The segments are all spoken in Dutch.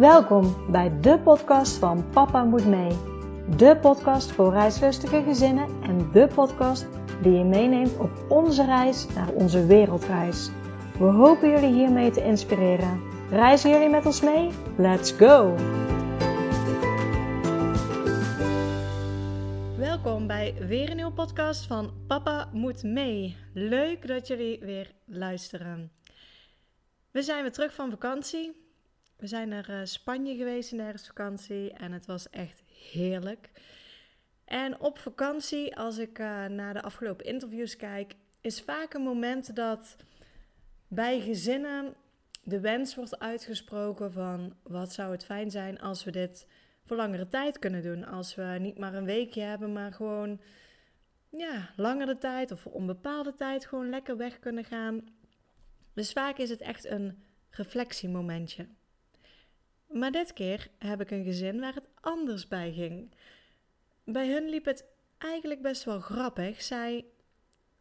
Welkom bij de podcast van Papa Moet Mee. De podcast voor reislustige gezinnen en de podcast die je meeneemt op onze reis naar onze wereldreis. We hopen jullie hiermee te inspireren. Reizen jullie met ons mee? Let's go! Welkom bij weer een nieuwe podcast van Papa Moet Mee. Leuk dat jullie weer luisteren. We zijn weer terug van vakantie. We zijn naar uh, Spanje geweest in de herfstvakantie en het was echt heerlijk. En op vakantie, als ik uh, naar de afgelopen interviews kijk, is vaak een moment dat bij gezinnen de wens wordt uitgesproken van wat zou het fijn zijn als we dit voor langere tijd kunnen doen. Als we niet maar een weekje hebben, maar gewoon ja, langere tijd of voor onbepaalde tijd gewoon lekker weg kunnen gaan. Dus vaak is het echt een reflectiemomentje. Maar dit keer heb ik een gezin waar het anders bij ging. Bij hun liep het eigenlijk best wel grappig. Zij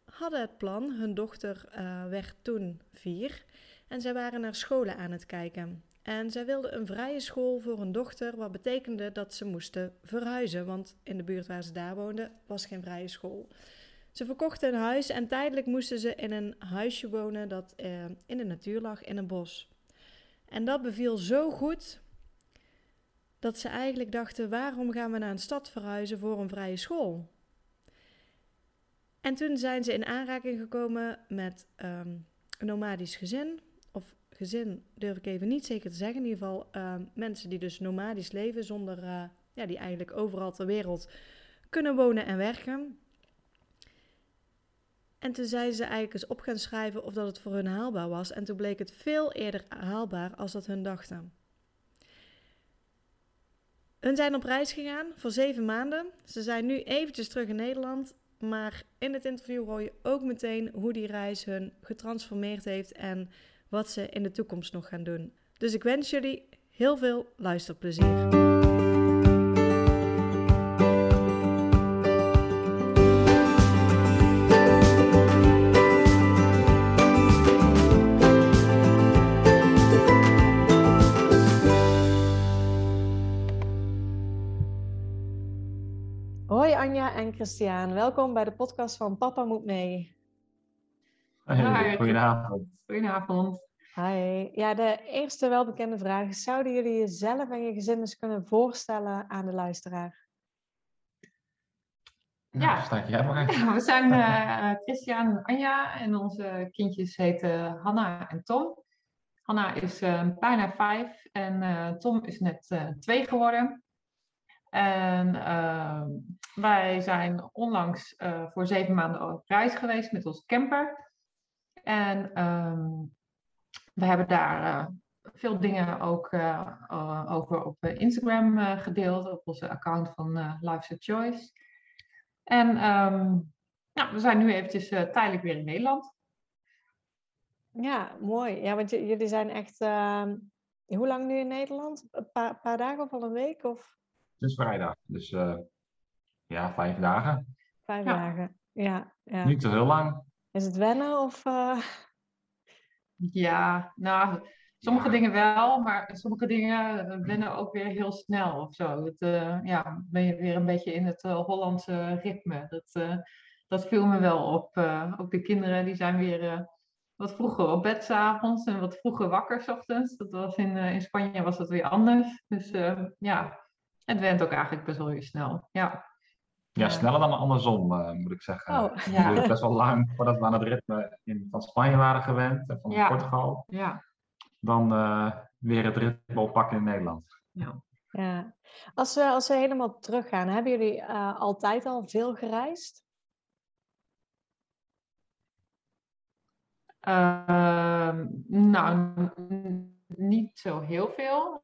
hadden het plan, hun dochter uh, werd toen vier en zij waren naar scholen aan het kijken. En zij wilden een vrije school voor hun dochter, wat betekende dat ze moesten verhuizen, want in de buurt waar ze daar woonden was geen vrije school. Ze verkochten een huis en tijdelijk moesten ze in een huisje wonen dat uh, in de natuur lag, in een bos. En dat beviel zo goed dat ze eigenlijk dachten: waarom gaan we naar een stad verhuizen voor een vrije school? En toen zijn ze in aanraking gekomen met um, een nomadisch gezin. Of gezin durf ik even niet zeker te zeggen. In ieder geval um, mensen die dus nomadisch leven, zonder, uh, ja, die eigenlijk overal ter wereld kunnen wonen en werken. En toen zijn ze eigenlijk eens op gaan schrijven of dat het voor hun haalbaar was. En toen bleek het veel eerder haalbaar als dat hun dachten. Hun zijn op reis gegaan voor zeven maanden. Ze zijn nu eventjes terug in Nederland. Maar in het interview hoor je ook meteen hoe die reis hun getransformeerd heeft en wat ze in de toekomst nog gaan doen. Dus ik wens jullie heel veel luisterplezier. En Christian. Welkom bij de podcast van Papa Moet Mee. Hey, goedenavond. Goedenavond. Hi. Ja, de eerste welbekende vraag is: zouden jullie jezelf en je gezin eens kunnen voorstellen aan de luisteraar? Ja, ja we zijn uh, Christian en Anja en onze kindjes heten Hanna en Tom. Hanna is uh, bijna vijf en uh, Tom is net twee geworden. En uh, wij zijn onlangs uh, voor zeven maanden op reis geweest met ons camper. En um, we hebben daar uh, veel dingen ook over op Instagram gedeeld, op onze account van Life's a Choice. En um, we zijn nu eventjes tijdelijk weer in Nederland. Ja, mooi. Ja, want jullie zijn echt, ehm, hoe lang nu in Nederland? Een paar dagen of al een week? Of? Sinds vrijdag. Dus uh, ja, vijf dagen. Vijf ja. dagen, ja, ja. Niet zo heel lang. Is het wennen of... Uh... Ja, nou, sommige ja. dingen wel, maar sommige dingen wennen ook weer heel snel of zo. Het, uh, ja, ben je weer een beetje in het Hollandse ritme. Dat, dat viel me wel op. ook de kinderen die zijn weer wat vroeger op bed s'avonds en wat vroeger wakker s ochtends. Dat was in, in Spanje was dat weer anders. Dus ja, het went ook eigenlijk best wel weer snel. Ja, ja sneller dan andersom, uh, moet ik zeggen. Oh, ja. Het duurde best wel lang voordat we aan het ritme in, van Spanje waren gewend en van ja. Portugal. Ja. Dan uh, weer het ritme oppakken in Nederland. Ja. ja. Als, we, als we helemaal teruggaan, hebben jullie uh, altijd al veel gereisd? nou, niet zo heel veel.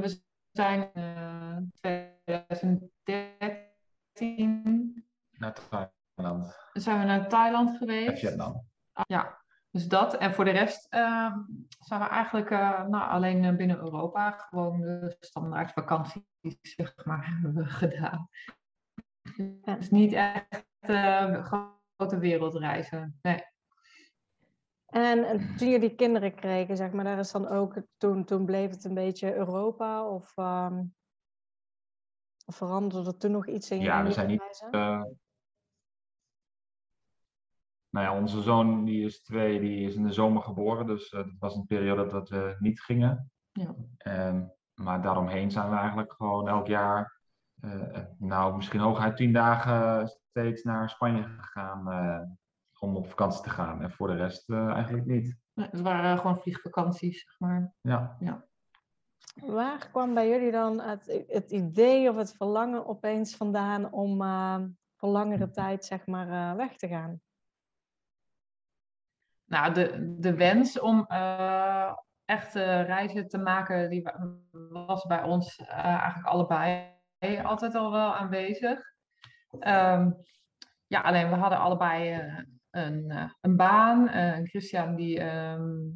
we zijn in uh, 2013 naar Thailand. Zijn we naar Thailand geweest. En Vietnam. Ja, dus dat. En voor de rest uh, zijn we eigenlijk uh, nou, alleen binnen Europa gewoon de standaard vakanties zeg maar, hebben we gedaan. Is niet echt uh, grote wereldreizen. Nee. En, toen jullie kinderen kregen, zeg maar, daar is dan ook, toen, toen bleef het een beetje Europa of, um, of veranderde er toen nog iets in Ja, we zijn niet. Uh, nou ja, onze zoon die is twee, die is in de zomer geboren, dus uh, dat was een periode dat we niet gingen. Ja. Um, maar daaromheen zijn we eigenlijk gewoon elk jaar, uh, nou misschien hooguit tien dagen steeds naar Spanje gegaan om op vakantie te gaan. En voor de rest uh, eigenlijk niet. het waren gewoon vliegvakanties, zeg maar. Ja. ja. Waar kwam bij jullie dan het, het idee of het verlangen opeens vandaan om uh, voor langere tijd, zeg maar, uh, weg te gaan? Nou, de, de wens om echte reizen te maken, die was bij ons eigenlijk allebei altijd al wel aanwezig. Um, ja, alleen we hadden allebei uh, een baan. Uh, Christian die um,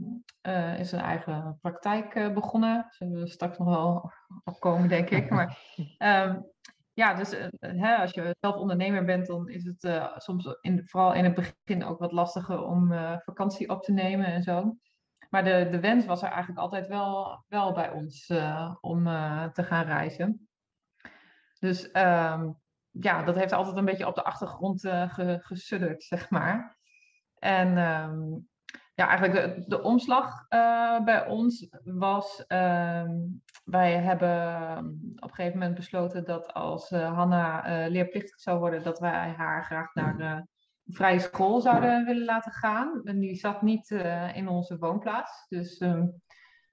is een eigen praktijk begonnen. Zullen we straks nog wel opkomen, denk ik. Maar um, ja, dus hè, als je zelf ondernemer bent, dan is het soms in, vooral in het begin ook wat lastiger om vakantie op te nemen en zo. Maar de, de wens was er eigenlijk altijd wel, wel bij ons om te gaan reizen. Dus um, ja, dat heeft altijd een beetje op de achtergrond uh, gesudderd, zeg maar. En um, ja, eigenlijk de, de omslag uh, bij ons was, uh, wij hebben op een gegeven moment besloten dat als uh, Hanna leerplichtig zou worden, dat wij haar graag naar de vrije school zouden willen laten gaan. En die zat niet in onze woonplaats. Dus um,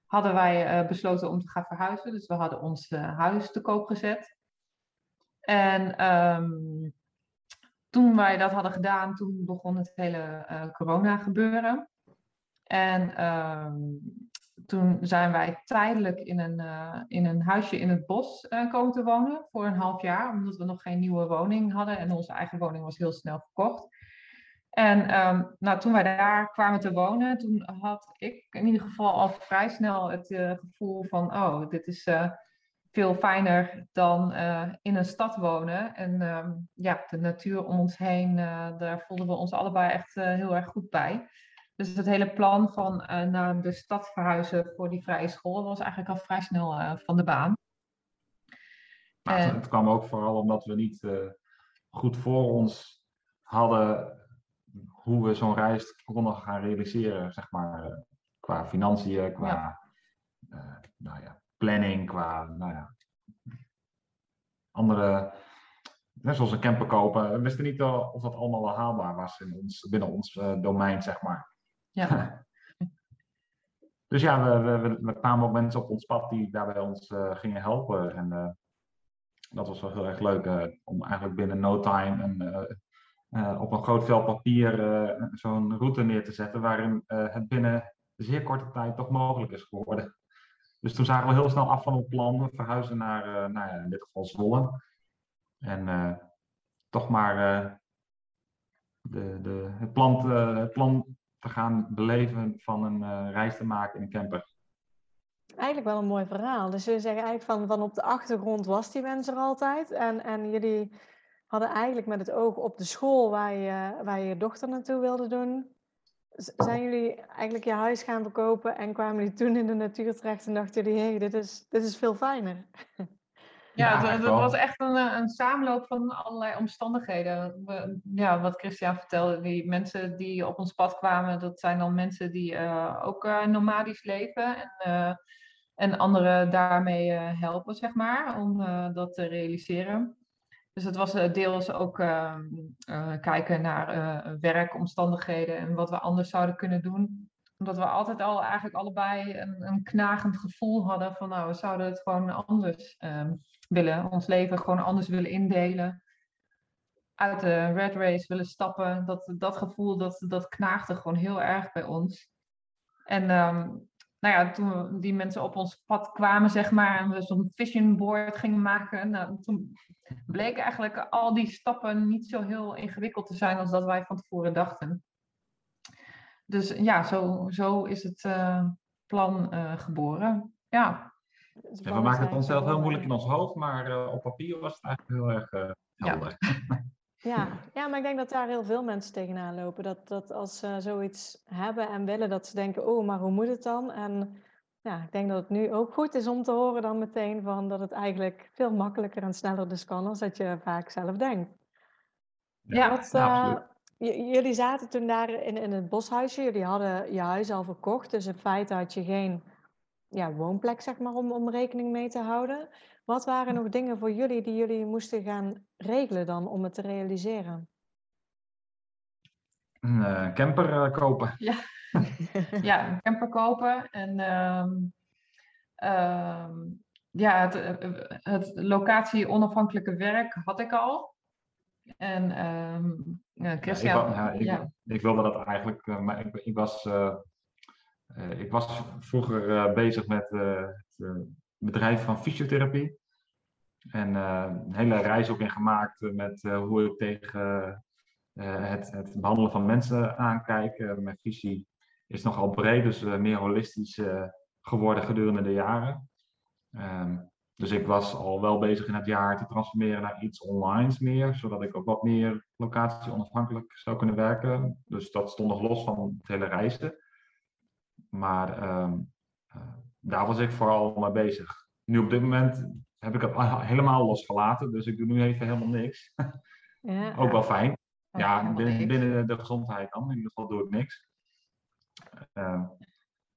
hadden wij besloten om te gaan verhuizen. Dus we hadden ons huis te koop gezet. En um, toen wij dat hadden gedaan, toen begon het hele uh, corona gebeuren. En um, toen zijn wij tijdelijk in een, uh, in een huisje in het bos uh, komen te wonen voor een half jaar, omdat we nog geen nieuwe woning hadden en onze eigen woning was heel snel verkocht. En um, nou, toen wij daar kwamen te wonen, toen had ik in ieder geval al vrij snel het gevoel van, oh, dit is veel fijner dan uh, in een stad wonen. En uh, ja, de natuur om ons heen, uh, daar voelden we ons allebei echt heel erg goed bij. Dus het hele plan van naar de stad verhuizen voor die vrije school was eigenlijk al vrij snel van de baan. Maar het, het, kwam ook vooral omdat we niet goed voor ons hadden hoe we zo'n reis konden gaan realiseren, zeg maar, qua financiën, qua ja. nou ja, planning, qua nou ja, andere, net zoals een camper kopen. We wisten niet of dat allemaal wel haalbaar was in ons, binnen ons uh, domein, zeg maar. Ja. dus ja, we, we, we, kwamen ook mensen op ons pad die daarbij ons uh, gingen helpen. En uh, dat was wel heel erg leuk om eigenlijk binnen no time en, op een groot vel papier zo'n route neer te zetten waarin het binnen zeer korte tijd toch mogelijk is geworden. Dus toen zagen we heel snel af van het plan. Verhuizen naar, uh, nou ja, in dit geval Zwolle. En uh, toch maar uh, de, de, het, plan, het plan te gaan beleven van een reis te maken in een camper. Eigenlijk wel een mooi verhaal. Dus je zeggen eigenlijk van, van op de achtergrond was die wens er altijd. En, en jullie hadden eigenlijk met het oog op de school waar je, waar je dochter naartoe wilde doen, zijn jullie eigenlijk je huis gaan verkopen en kwamen jullie toen in de natuur terecht en dachten jullie, hé, hey, dit, is, dit is veel fijner? Ja, het, was echt een, eh, een samenloop van allerlei omstandigheden. We, ja, wat Christian vertelde, die mensen die op ons pad kwamen, dat zijn dan mensen die uh, ook uh, nomadisch leven en, uh, en anderen daarmee helpen, zeg maar, om dat te realiseren. Dus het was eh, deels ook ehm, eh, kijken naar uh, werkomstandigheden en wat we anders zouden kunnen doen. Omdat we altijd al eigenlijk allebei een, een knagend gevoel hadden van nou, we zouden het gewoon anders ehm, willen. Ons leven gewoon anders willen indelen. Uit de red race willen stappen. Dat, dat gevoel, dat, dat knaagde gewoon heel erg bij ons. En um, nou ja, toen die mensen op ons pad kwamen, zeg maar, en we zo'n vision board gingen maken, nou, toen bleken eigenlijk al die stappen niet zo heel ingewikkeld te zijn als dat wij van tevoren dachten. Dus ja, zo, zo is het uh, plan uh, geboren. Ja. ja. we maken het onszelf heel moeilijk in ons hoofd, maar uh, op papier was het eigenlijk heel erg helder. Ja. Ja. ja, maar ik denk dat daar heel veel mensen tegenaan lopen. Dat, dat als ze zoiets hebben en willen, dat ze denken, oh, maar hoe moet het dan? En ja, ik denk dat het nu ook goed is om te horen dan meteen van dat het eigenlijk veel makkelijker en sneller dus kan dan dat je vaak zelf denkt. Ja, Wat, uh, jullie zaten toen daar in, in het boshuisje, jullie hadden je huis al verkocht, dus in feite had je geen ja, woonplek zeg maar om, om rekening mee te houden. Wat waren nog dingen voor jullie die jullie moesten gaan regelen dan om het te realiseren? Een uh, camper uh, kopen. Ja. ja, een camper kopen. En um, um, ja, het, het locatie onafhankelijke werk had ik al. En um, Christian... Ja, ik, ja, ik, ik, wilde dat eigenlijk... Maar ik, ik was... ik was vroeger bezig met het bedrijf van fysiotherapie. En een hele reis ook in gemaakt met hoe ik tegen het, het behandelen van mensen aankijk. mijn visie is nogal breed, dus meer holistisch geworden gedurende de jaren. Um, dus ik was al wel bezig in het jaar te transformeren naar iets online meer, zodat ik ook wat meer locatie onafhankelijk zou kunnen werken. Dus dat stond nog los van het hele reizen. Maar um, uh, daar was ik vooral mee bezig. Nu op dit moment heb ik het helemaal losgelaten, dus ik doe nu even helemaal niks. Ja, ook wel fijn. Ja, binnen, binnen de gezondheid dan. In ieder geval doe ik niks. Ehm,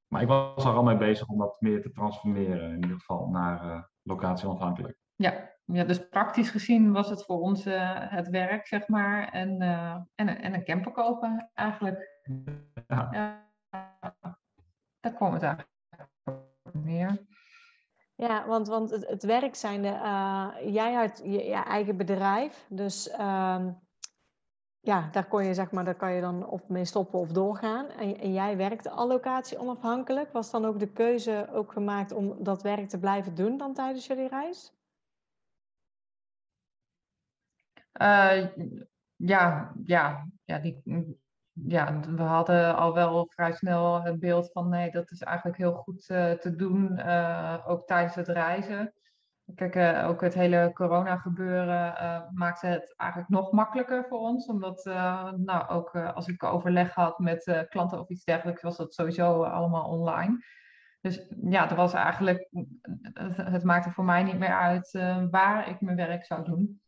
maar ik was er al mee bezig om dat meer te transformeren, in ieder geval naar uh, locatie onafhankelijk. Ja. ja, dus praktisch gezien was het voor ons uh, het werk, zeg maar, en, en, en een camper kopen eigenlijk. Ja. ja daar kwam het eigenlijk meer. Ja, want, want het, het werk zijnde, jij had je, je, eigen bedrijf, dus ehm, ja, daar kon je zeg maar, daar kan je dan of mee stoppen of doorgaan. En, en jij werkte allocatie onafhankelijk. Was dan ook de keuze ook gemaakt om dat werk te blijven doen dan tijdens jullie reis? Uh, ja, ja, ja, die, ja, we hadden al wel vrij snel het beeld van nee, dat is eigenlijk heel goed uh, te doen, uh, ook tijdens het reizen. Kijk, uh, ook het hele corona gebeuren uh, maakte het eigenlijk nog makkelijker voor ons. Omdat, nou, ook als ik overleg had met klanten of iets dergelijks, was dat sowieso allemaal online. Dus ja, dat was eigenlijk, het, het maakte voor mij niet meer uit waar ik mijn werk zou doen.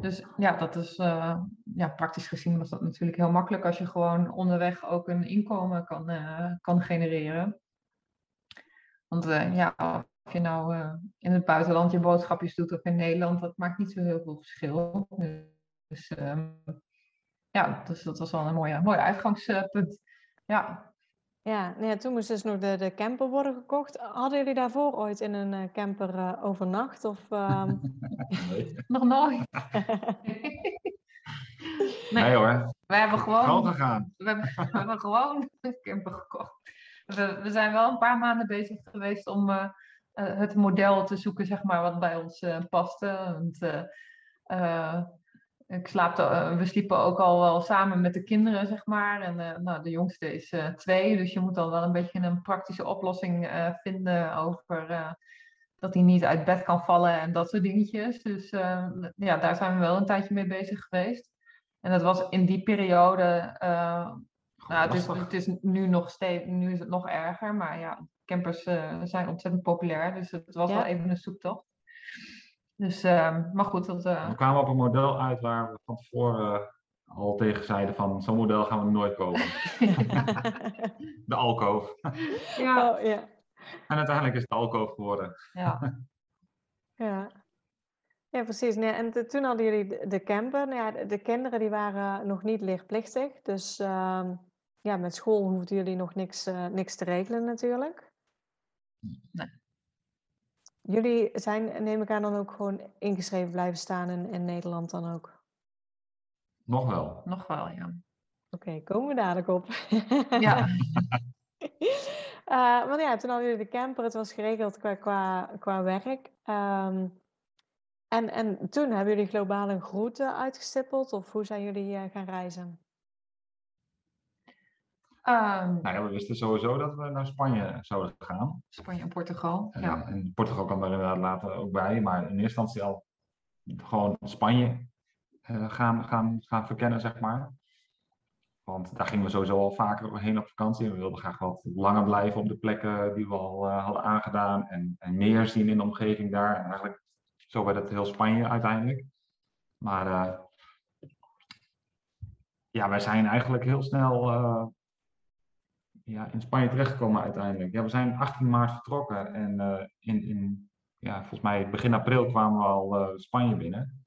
Dus ja, dat is, ja, praktisch gezien was dat natuurlijk heel makkelijk als je gewoon onderweg ook een inkomen kan, kan genereren. Want ja, of je nou in het buitenland je boodschapjes doet of in Nederland, dat maakt niet zo heel veel verschil. Dus um, ja, dus dat was wel een mooie, mooi uitgangspunt. Ja. Ja, nee, toen moest dus nog de, de camper worden gekocht. Hadden jullie daarvoor ooit in een uh, camper uh, overnacht? Of, um... nee. nog nooit. nee. nee. hoor. We hebben gewoon, gegaan. We hebben, we hebben gewoon een camper gekocht. We, we, zijn wel een paar maanden bezig geweest om uh, eh, het model te zoeken, zeg maar, wat bij ons uh, paste. Want, uh, ik slaapte, we sliepen ook al wel samen met de kinderen, zeg maar. En nou, de jongste is twee, dus je moet dan wel een beetje een praktische oplossing vinden over dat hij niet uit bed kan vallen en dat soort dingetjes. Dus ja, daar zijn we wel een tijdje mee bezig geweest. En dat was in die periode nou, het is, het is nu nog steeds, nu is het nog erger, maar ja, campers uh, zijn ontzettend populair, dus het was wel even een zoektocht. Dus, uh, maar goed. Dat, uh... We kwamen op een model uit waar we van tevoren uh, al tegen zeiden van zo'n model gaan we nooit kopen. de alkoof. ja. Oh, ja. En uiteindelijk is het alkoof geworden. ja. ja. Ja, precies. Nee, en toen hadden jullie de camper. Nou ja, de, de, kinderen die waren nog niet lichtplichtig. Dus ehm, ja, met school hoefden jullie nog niks, uh, niks te regelen natuurlijk. Nee. Jullie zijn, neem ik aan, dan ook gewoon ingeschreven blijven staan in, in Nederland dan ook? Nog wel. Nog wel, ja. Oké, okay, komen we dadelijk op. ja. uh, want ja, toen hadden jullie de camper, het was geregeld qua, qua, qua werk. Um, en, en toen hebben jullie globaal een route uitgestippeld of hoe zijn jullie uh, gaan reizen? Um, nou ja, we wisten sowieso dat we naar Spanje zouden gaan. Spanje en Portugal, uh, ja. En Portugal kwam daar inderdaad later ook bij, maar in eerste instantie al gewoon Spanje. gaan, gaan, gaan verkennen, zeg maar. Want daar gingen we sowieso al vaker heen op vakantie. We wilden graag wat langer blijven op de plekken die we al hadden aangedaan. En, en, meer zien in de omgeving daar. En eigenlijk zo werd het heel Spanje uiteindelijk. Maar ja, wij zijn eigenlijk heel snel ja, in Spanje terechtgekomen uiteindelijk. Ja, we zijn 18 maart vertrokken en uh, in, in ja, volgens mij begin april kwamen we al uh, Spanje binnen.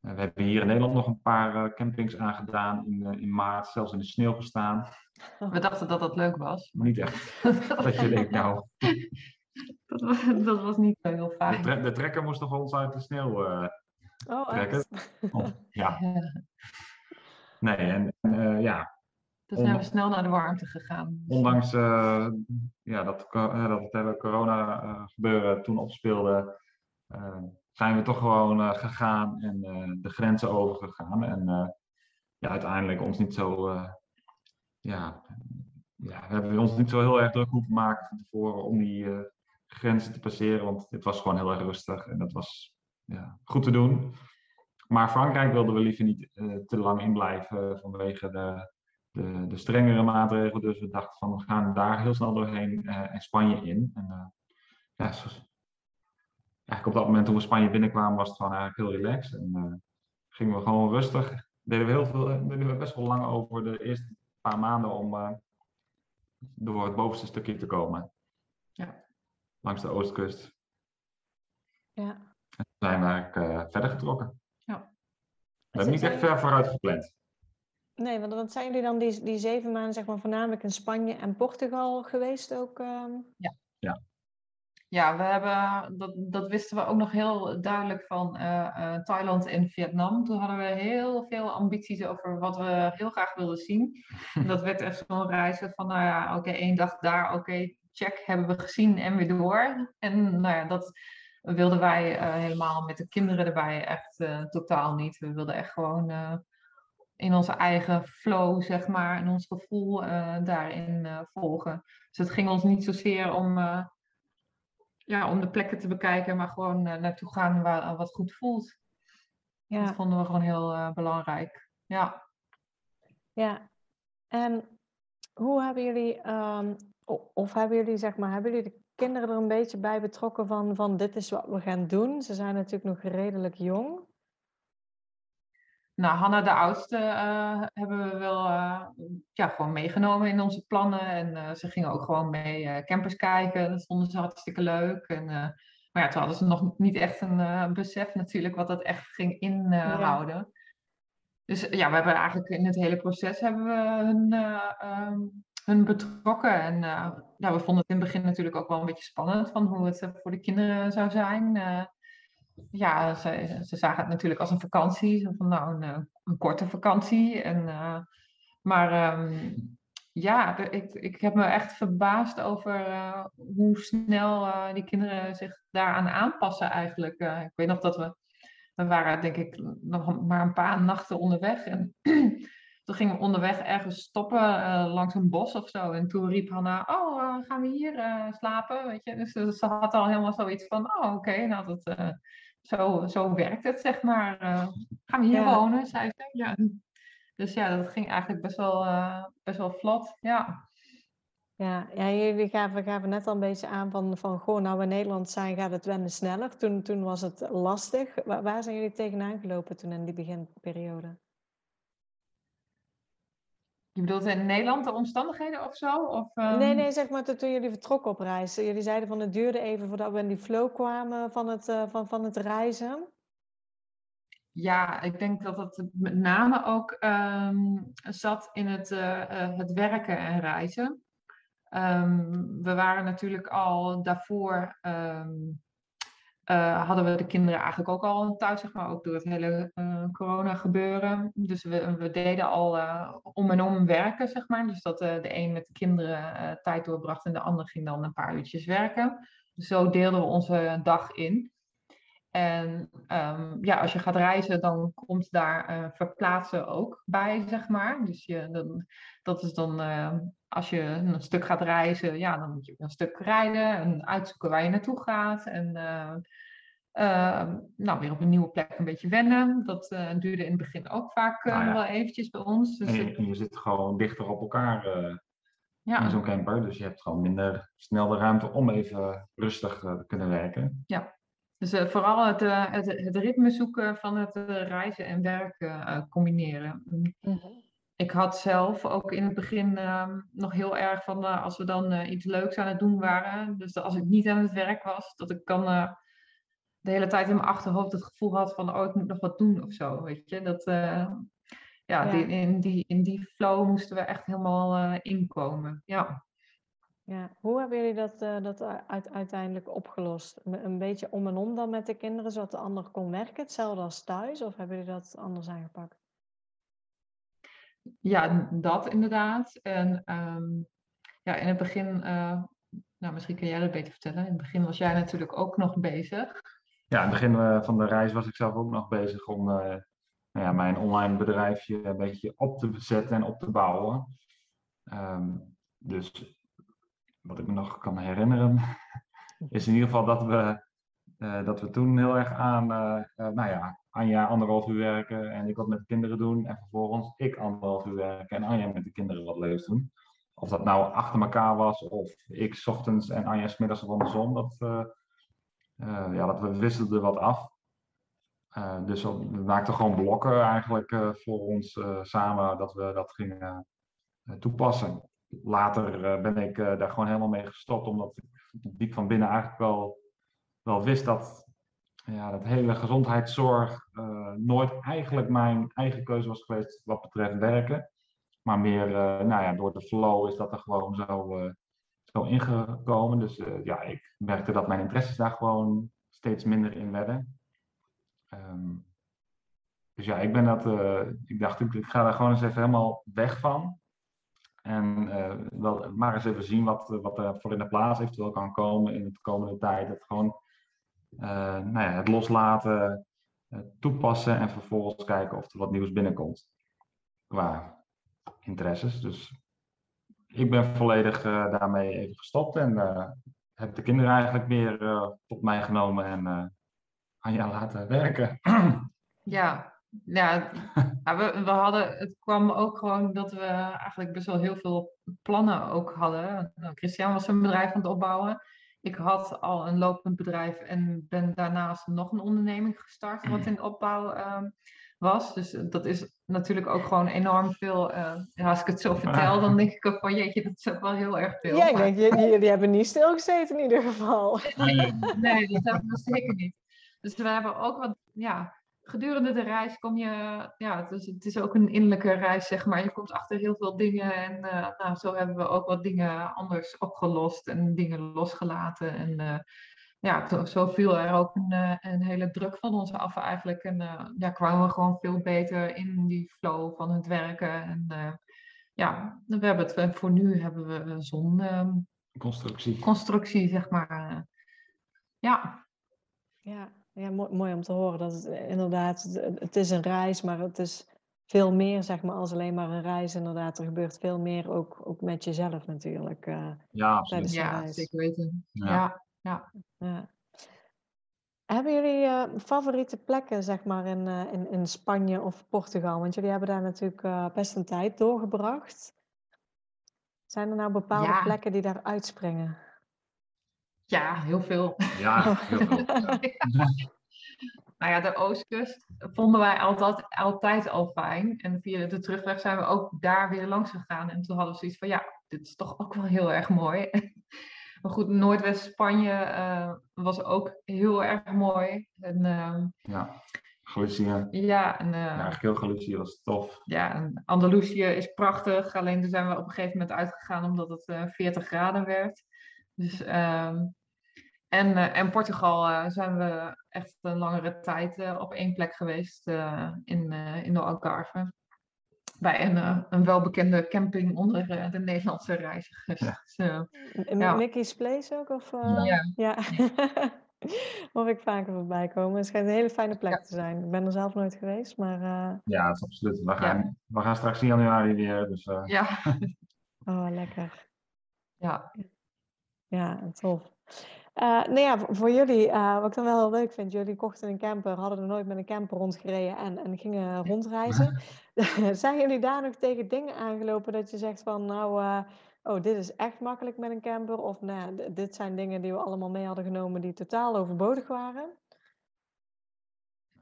Uh, we hebben hier in Nederland nog een paar campings aangedaan in, in maart, zelfs in de sneeuw gestaan. We dachten dat dat leuk was. Maar niet echt. dat je denkt, nou... dat, was, dat was niet heel fijn. De, tre de trekker moest nog ons uit de sneeuw oh, trekken. Oh, ja. Nee, en ja, dus zijn we snel naar de warmte gegaan. Ondanks uh, ja, dat, uh, dat het hele corona uh, gebeuren toen opspeelde, zijn we toch gewoon gegaan en de grenzen overgegaan. En ja, uiteindelijk ons niet zo, ja, ja, we hebben ons niet zo heel erg druk hoeven maken van tevoren om die grenzen te passeren, want dit was gewoon heel erg rustig en dat was ja, goed te doen. Maar Frankrijk wilden we liever niet te lang in blijven vanwege de de, de strengere maatregelen. Dus we dachten van we gaan daar heel snel doorheen uh, en Spanje in. En, uh, ja, eigenlijk op dat moment toen we Spanje binnenkwamen was het gewoon eigenlijk heel relaxed. En uh, gingen we gewoon rustig. Deden we, heel veel, deden we best wel lang over de eerste paar maanden om door het bovenste stukje te komen. Ja. Langs de oostkust. Ja. En zijn we eigenlijk verder getrokken. Ja. We hebben niet echt ver vooruit gepland. Nee, want wat zijn jullie dan die, die zeven maanden zeg maar voornamelijk in Spanje en Portugal geweest ook? Ehm? Ja. ja. Ja, we hebben, dat, dat wisten we ook nog heel duidelijk van uh, Thailand en Vietnam. Toen hadden we heel veel ambities over wat we heel graag wilden zien. dat werd echt zo'n reizen van, nou ja, oké, één dag daar, oké, check, hebben we gezien en weer door. En nou ja, dat wilden wij uh, helemaal met de kinderen erbij echt totaal niet. We wilden echt gewoon in onze eigen flow, zeg maar, en ons gevoel uh, daarin uh, volgen. Dus het ging ons niet zozeer om, uh, ja, om de plekken te bekijken, maar gewoon naartoe gaan waar wat goed voelt. Ja. Dat vonden we gewoon heel belangrijk. Ja. Ja. En hoe hebben jullie, um, of hebben jullie, zeg maar, hebben jullie de kinderen er een beetje bij betrokken van, van dit is wat we gaan doen? Ze zijn natuurlijk nog redelijk jong. Nou, Hanna, de oudste, uh, hebben we wel uh, ja, gewoon meegenomen in onze plannen. En uh, ze gingen ook gewoon mee campers kijken. Dat vonden ze hartstikke leuk. En, maar ja, toen hadden ze nog niet echt een besef natuurlijk wat dat echt ging inhouden. Ja. Dus ja, we hebben eigenlijk in het hele proces hebben we hun, um, hun betrokken. En ja, we vonden het in het begin natuurlijk ook wel een beetje spannend van hoe het voor de kinderen zou zijn ja, ze, ze, zagen het natuurlijk als een vakantie. Van nou, een, eh, een korte vakantie. En, uh, maar um, ja, ik, ik heb me echt verbaasd over uh, hoe snel die kinderen zich daaraan aanpassen eigenlijk. ik weet nog dat we, we waren denk ik nog maar een paar nachten onderweg. En toen gingen we onderweg ergens stoppen langs een bos of zo. En toen riep Hanna, oh, gaan we hier slapen? Weet je? Dus ze had al helemaal zoiets van, oh oké, nou dat zo, zo werkt het, zeg maar. Gaan we hier wonen, zei ze. Ja. Dus ja, dat ging eigenlijk best wel, best wel vlot, ja. Ja, ja jullie gaven, gaven net al een beetje aan van, van goh, nou we in Nederland zijn, gaat het wennen sneller. Toen, toen was het lastig. Waar, waar zijn jullie tegenaan gelopen toen in die beginperiode? Je bedoelt in Nederland de omstandigheden of zo? Of, um... Nee, nee, zeg maar toen jullie vertrokken op reis. Jullie zeiden van het duurde even voordat we in die flow kwamen van het, uh, van, van het reizen. Ja, ik denk dat het met name ook um, zat in het, uh, uh, het werken en reizen. Um, we waren natuurlijk al daarvoor uh, hadden we de kinderen eigenlijk ook al thuis, zeg maar, ook door het hele uh, corona gebeuren. Dus we, deden al uh, om en om werken, zeg maar. Dus dat de een met de kinderen tijd doorbracht en de ander ging dan een paar uurtjes werken. Dus zo deelden we onze dag in. En um, ja, als je gaat reizen, dan komt daar verplaatsen ook bij, zeg maar. Dus je, dan, dat is dan, als je een stuk gaat reizen, ja, dan moet je een stuk rijden en uitzoeken waar je naartoe gaat. En Ehm, nou, weer op een nieuwe plek een beetje wennen. Dat duurde in het begin ook vaak nou wel eventjes bij ons. Dus en je, zit gewoon dichter op elkaar ja. in zo'n camper. Dus je hebt gewoon minder snel de ruimte om even rustig te kunnen werken. Ja, dus uh, vooral het, uh, het, het, ritme zoeken van het uh, reizen en werken combineren. Mm. Mhm. Ik had zelf ook in het begin ehm, nog heel erg van als we dan iets leuks aan het doen waren. Dus als ik niet aan het werk was, dat ik dan de hele tijd in mijn achterhoofd het gevoel had van oh, ik moet nog wat doen of zo. Weet je? Dat, ja, ja. Die, in, die, in die flow moesten we echt helemaal inkomen. Ja. Ja, hoe hebben jullie dat, dat uiteindelijk opgelost? Een beetje om en om dan met de kinderen, zodat de ander kon werken, hetzelfde als thuis, of hebben jullie dat anders aangepakt? Ja, dat inderdaad. En ehm, ja, in het begin, uh, nou misschien kun jij dat beter vertellen. In het begin was jij natuurlijk ook nog bezig. Ja, in het begin uh, van de reis was ik zelf ook nog bezig om nou ja, mijn online bedrijfje een beetje op te zetten en op te bouwen. Um, dus wat ik me nog kan herinneren, is in ieder geval dat we, dat we toen heel erg aan, nou ja, Anja anderhalf uur werken en ik wat met de kinderen doen. En vervolgens ik anderhalf uur werken en Anja met de kinderen wat leuks doen. Of dat nou achter elkaar was of ik s ochtends en Anja s middags of andersom. Dat, ja, dat we wisselden wat af. dus we maakten gewoon blokken eigenlijk voor ons samen dat we dat gingen toepassen later eh, ben ik eh, daar gewoon helemaal mee gestopt, omdat ik van binnen eigenlijk wel, wel wist dat ja, dat hele gezondheidszorg uh, nooit eigenlijk mijn eigen keuze was geweest wat betreft werken. Maar meer, nou ja, door de flow is dat er gewoon zo, zo ingekomen. Dus ja, ik merkte dat mijn interesses daar gewoon steeds minder in werden. Ehm, dus ja, ik ben dat, ik dacht, ik ga daar gewoon eens even helemaal weg van. En wel, maar eens even zien wat, wat er voor in de plaats eventueel kan komen in de komende tijd. Het gewoon nou ja, het loslaten, toepassen en vervolgens kijken of er wat nieuws binnenkomt qua interesses. Dus ik ben volledig daarmee even gestopt en heb de kinderen eigenlijk weer tot mij genomen en aan jou laten werken. Ja, ja, we, we hadden, het kwam ook gewoon dat we eigenlijk best wel heel veel plannen ook hadden. Nou, Christian was een bedrijf aan het opbouwen. Ik had al een lopend bedrijf en ben daarnaast nog een onderneming gestart wat in opbouw uh, was. Dus dat is natuurlijk ook gewoon enorm veel. Uh, als ik het zo vertel, dan denk ik ook van jeetje, dat is ook wel heel erg veel. Ja, ik denk, jullie hebben niet stilgezeten in ieder geval. Nee, nee dat hebben we zeker niet. Dus we hebben ook wat, ja, gedurende de reis kom je, ja, het is, het is ook een innerlijke reis, zeg maar. Je komt achter heel veel dingen en uh, nou, zo hebben we ook wat dingen anders opgelost en dingen losgelaten. En uh, ja, zo viel er ook een, uh, een, hele druk van ons af eigenlijk. En ja, kwamen we gewoon veel beter in die flow van het werken. En ja, we hebben het, voor nu hebben we zo'n ehm, constructie. constructie, zeg maar. ja. Ja, ja, mooi, mooi om te horen dat het eh, inderdaad, het is een reis, maar het is veel meer zeg maar als alleen maar een reis. Inderdaad, er gebeurt veel meer ook, ook met jezelf natuurlijk. Uh, ja, absoluut. Ja, zeker weten. Ja. Ja. ja. Hebben jullie uh, favoriete plekken zeg maar in, uh, in, in Spanje of Portugal? Want jullie hebben daar natuurlijk best een tijd doorgebracht. Zijn er nou bepaalde plekken die daar uitspringen? Ja, heel veel. Ja, heel veel. nou ja, de Oostkust vonden wij altijd, altijd al fijn. En via de terugweg zijn we ook daar weer langs gegaan. En toen hadden we zoiets van, ja, dit is toch ook wel heel erg mooi. maar goed, Noordwest-Spanje uh, was ook heel erg mooi. En, uh, ja, Galicië. Ja, en, uh, ja, eigenlijk heel Galicië was tof. Ja, en Andalusië is prachtig. Alleen daar zijn we op een gegeven moment uitgegaan omdat het 40 graden werd. Dus ehm, en, uh, en Portugal uh, zijn we echt een langere tijd uh, op één plek geweest in, in de Algarve. Bij een, een welbekende camping onder de Nederlandse reizigers. Ja. So, ja. Mickey's Place ook? Of, ja. ja. Hoor ik vaker voorbij komen. Het schijnt een hele fijne plek te zijn. Ik ben er zelf nooit geweest, maar... Ja, dat is absoluut. We gaan, we gaan straks in januari weer. Dus, Ja. oh, lekker. Ja. Ja, tof. Uh, nou ja, voor jullie, uh, wat ik dan wel heel leuk vind, jullie kochten een camper, hadden er nooit met een camper rondgereden en, en gingen rondreizen. Zijn jullie daar nog tegen dingen aangelopen dat je zegt van, nou, uh, oh, dit is echt makkelijk met een camper? Of nou, dit zijn dingen die we allemaal mee hadden genomen die totaal overbodig waren?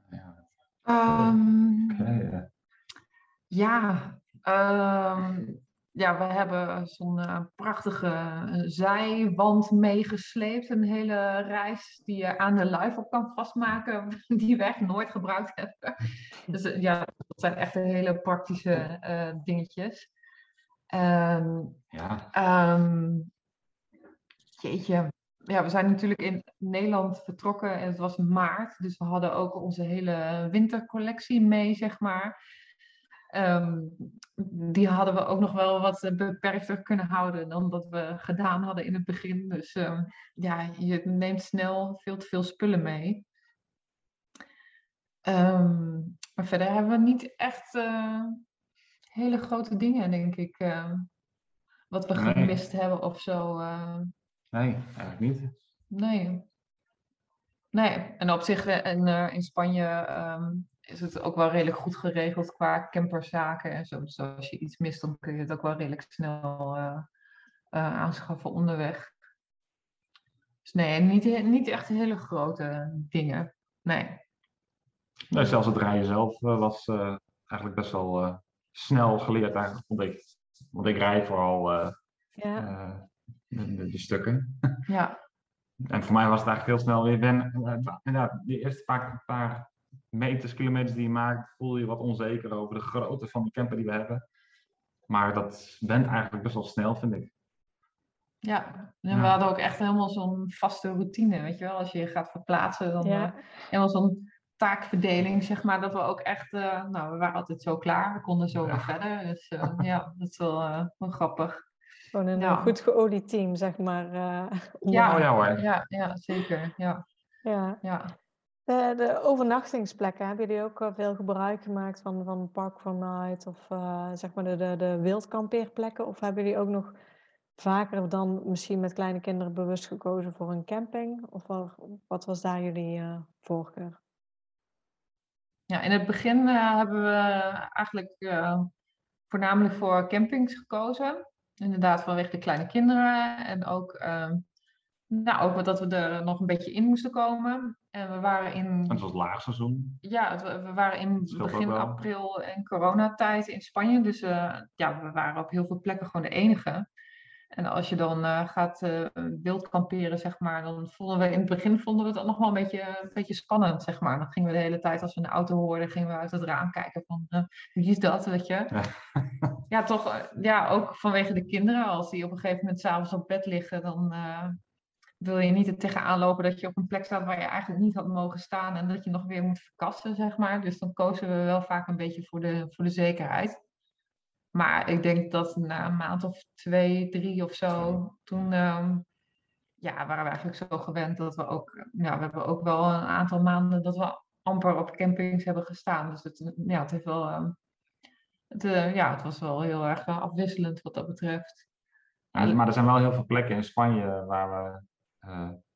Ja, um, okay. ja um, ja, we hebben zo'n uh, prachtige uh, zijwand meegesleept. Een hele reis die je aan de live op kan vastmaken, die we echt nooit gebruikt hebben. Dus uh, ja, dat zijn echt hele praktische dingetjes. Um, ja. Um, jeetje. Ja, we zijn natuurlijk in Nederland vertrokken en het was maart. Dus we hadden ook onze hele wintercollectie mee, zeg maar. Um, die hadden we ook nog wel wat beperkter kunnen houden dan dat we gedaan hadden in het begin. Dus um, ja, je neemt snel veel te veel spullen mee. Um, maar verder hebben we niet echt uh, hele grote dingen, denk ik, uh, wat we nee. gemist hebben of zo. Uh. Nee, eigenlijk niet. Nee. Nee, en op zich in Spanje is het ook wel redelijk goed geregeld qua camperzaken en zo. Dus als je iets mist, dan kun je het ook wel redelijk snel uh, uh, aanschaffen onderweg. Dus nee, niet, niet echt hele grote dingen. Nee. nee zelfs het rijden zelf uh, was eigenlijk best wel snel geleerd, eigenlijk, vond ik. Want ik rijd vooral ja. de, de, de, stukken. Ja. En voor mij was het eigenlijk heel snel weer ben. Inderdaad, die eerste paar, paar meters, kilometers die je maakt, voel je wat onzeker over de grootte van de camper die we hebben. Maar dat bent eigenlijk best wel snel, vind ik. Ja, en we hadden ook echt helemaal zo'n vaste routine, weet je wel. Als je je gaat verplaatsen, dan ja. uh, helemaal zo'n taakverdeling, zeg maar. Dat we ook echt, uh, nou, we waren altijd zo klaar. We konden zo weer verder. Dus uh, ja, dat is wel, wel grappig. Gewoon een goed geolied team, zeg maar. ja, oh, ja, hoor. ja, ja, zeker. Ja. Ja. ja. De, de overnachtingsplekken, hebben jullie ook eh, veel gebruik gemaakt van, van Park for Night of uh, zeg maar de, de, de wildkampeerplekken? Of hebben jullie ook nog vaker dan misschien met kleine kinderen bewust gekozen voor een camping? Of wat was daar jullie uh, voorkeur? Ja, in het begin hebben we eigenlijk voornamelijk voor campings gekozen. Inderdaad, vanwege de kleine kinderen en ook ehm, nou, ook dat we er nog een beetje in moesten komen. En we waren in... Het was laagseizoen. Ja, we waren in begin april en coronatijd in Spanje. Dus uh, ja, we waren op heel veel plekken gewoon de enige. En als je dan uh, gaat uh, wild kamperen, zeg maar, dan vonden we in het begin vonden we het nog wel een beetje, een beetje spannend, zeg maar. Dan gingen we de hele tijd, als we een auto hoorden, gingen we uit het raam kijken van, wie is dat, weet je? Ja. ja, toch, ja, ook vanwege de kinderen. Als die op een gegeven moment s'avonds op bed liggen, dan wil je niet er tegenaan lopen dat je op een plek staat waar je eigenlijk niet had mogen staan en dat je nog weer moet verkassen, zeg maar. Dus dan kozen we wel vaak een beetje voor de, voor de zekerheid. Maar ik denk dat na een maand of twee, drie of zo, toen um, ja, waren we eigenlijk zo gewend dat we ook, ja, we hebben ook wel een aantal maanden dat we amper op campings hebben gestaan. Dus het, ja, het heeft wel, um, het, uh, ja, het was wel heel erg uh, afwisselend wat dat betreft. Ja, maar er zijn wel heel veel plekken in Spanje waar we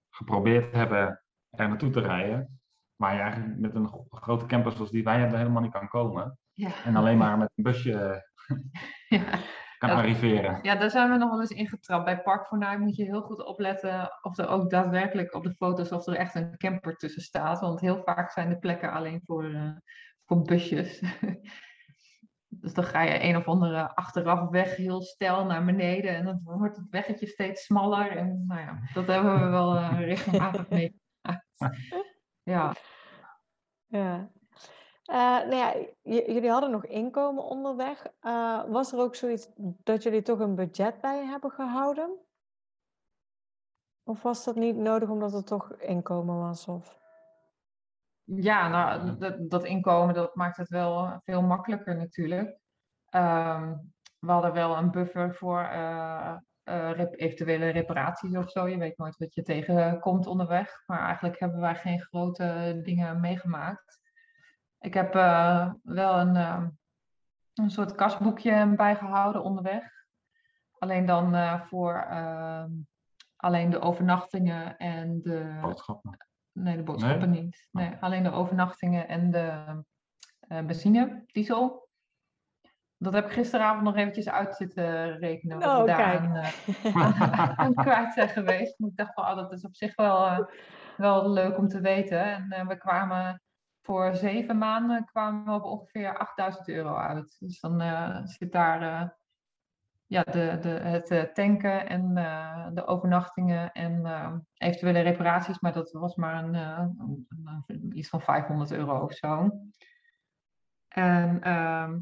geprobeerd hebben er naartoe te rijden. Maar je eigenlijk met een grote camper zoals die wij hebben helemaal niet kan komen. Ja. En alleen maar met een busje ja. kan arriveren. Ja, daar zijn we nog wel eens ingetrapt. Bij Park moet je heel goed opletten of er ook daadwerkelijk op de foto's of er echt een camper tussen staat. Want heel vaak zijn de plekken alleen voor, uh, voor busjes. Dus dan ga je een of andere achteraf weg heel stijl naar beneden en dan wordt het weggetje steeds smaller. En nou ja, dat hebben we wel uh, regelmatig mee. ja. Ja. Uh, nou ja, jullie hadden nog inkomen onderweg. Uh, was er ook zoiets dat jullie toch een budget bij hebben gehouden? Of was dat niet nodig omdat er toch inkomen was? Of? Ja, nou, dat, dat, inkomen dat maakt het wel veel makkelijker natuurlijk. Um, we hadden wel een buffer voor uh, uh, rep eventuele reparaties of zo. Je weet nooit wat je tegenkomt onderweg. Maar eigenlijk hebben wij geen grote dingen meegemaakt. Ik heb uh, wel een, uh, een soort kasboekje bijgehouden onderweg. Alleen dan voor alleen de overnachtingen en de. Boodschappen. Nee, de boodschappen niet. Nee, oh. alleen de overnachtingen en de uh, benzine, diesel. Dat heb ik gisteravond nog eventjes uit zitten rekenen. Wat oh, we daar aan, uh, kwijt zijn geweest. ik dacht van, oh, dat is op zich wel, uh, wel leuk om te weten. En we kwamen voor zeven maanden kwamen we op ongeveer 8000 euro uit. Dus dan zit daar ja, de, de, het eh, tanken en uh, de overnachtingen en uh, eventuele reparaties, maar dat was maar een, een, een, iets van 500 euro of zo. En ehm,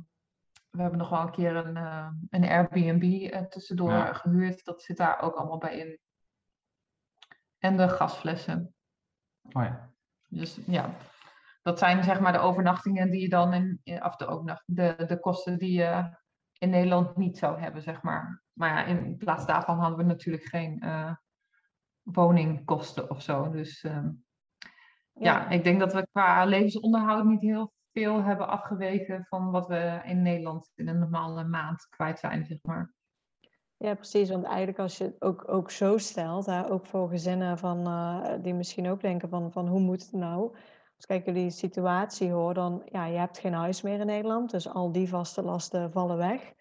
we hebben nog wel een keer een, een Airbnb tussendoor gehuurd. Dat zit daar ook allemaal bij in. En de gasflessen. Oh ja. Dus ja, dat zijn zeg maar de overnachtingen die je dan in, of de, overnacht, de, de kosten die je in Nederland niet zou hebben, zeg maar. Maar ja, in plaats daarvan hadden we natuurlijk geen uh, woningkosten of zo. Dus uh, ja. ik denk dat we qua levensonderhoud niet heel veel hebben afgeweken van wat we in Nederland in een normale maand kwijt zijn, zeg maar. Ja, precies. Want eigenlijk als je het ook, ook zo stelt, hè, ook voor gezinnen van, uh, die misschien ook denken van, van hoe moet het nou? Als ik jullie situatie hoor, dan ja, je hebt geen huis meer in Nederland. Dus al die vaste lasten vallen weg.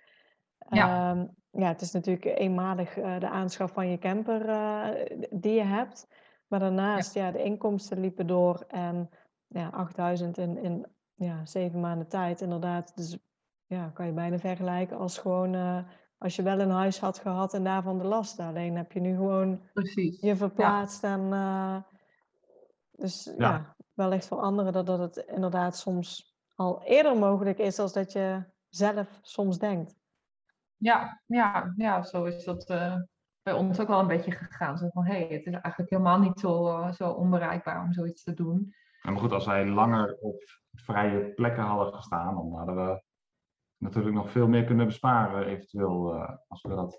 Ja. Um, ja, het is natuurlijk eenmalig uh, de aanschaf van je camper uh, die je hebt. Maar daarnaast, ja. ja. de inkomsten liepen door. En ja, 8000 in, in ja, zeven maanden tijd, inderdaad. Dus ja, kan je bijna vergelijken als gewoon... Uh, als je wel een huis had gehad en daarvan de lasten. Alleen heb je nu gewoon Precies. je verplaatst ja. en... dus ja wellicht voor anderen dat, dat het inderdaad soms al eerder mogelijk is als dat je zelf soms denkt. Ja, ja, ja zo is dat uh, bij ons ook wel een beetje gegaan. Zo van, hé, hey, het is eigenlijk helemaal niet zo, uh, zo onbereikbaar om zoiets te doen. maar goed, als wij langer op vrije plekken hadden gestaan, dan hadden we natuurlijk nog veel meer kunnen besparen, eventueel, uh, als we dat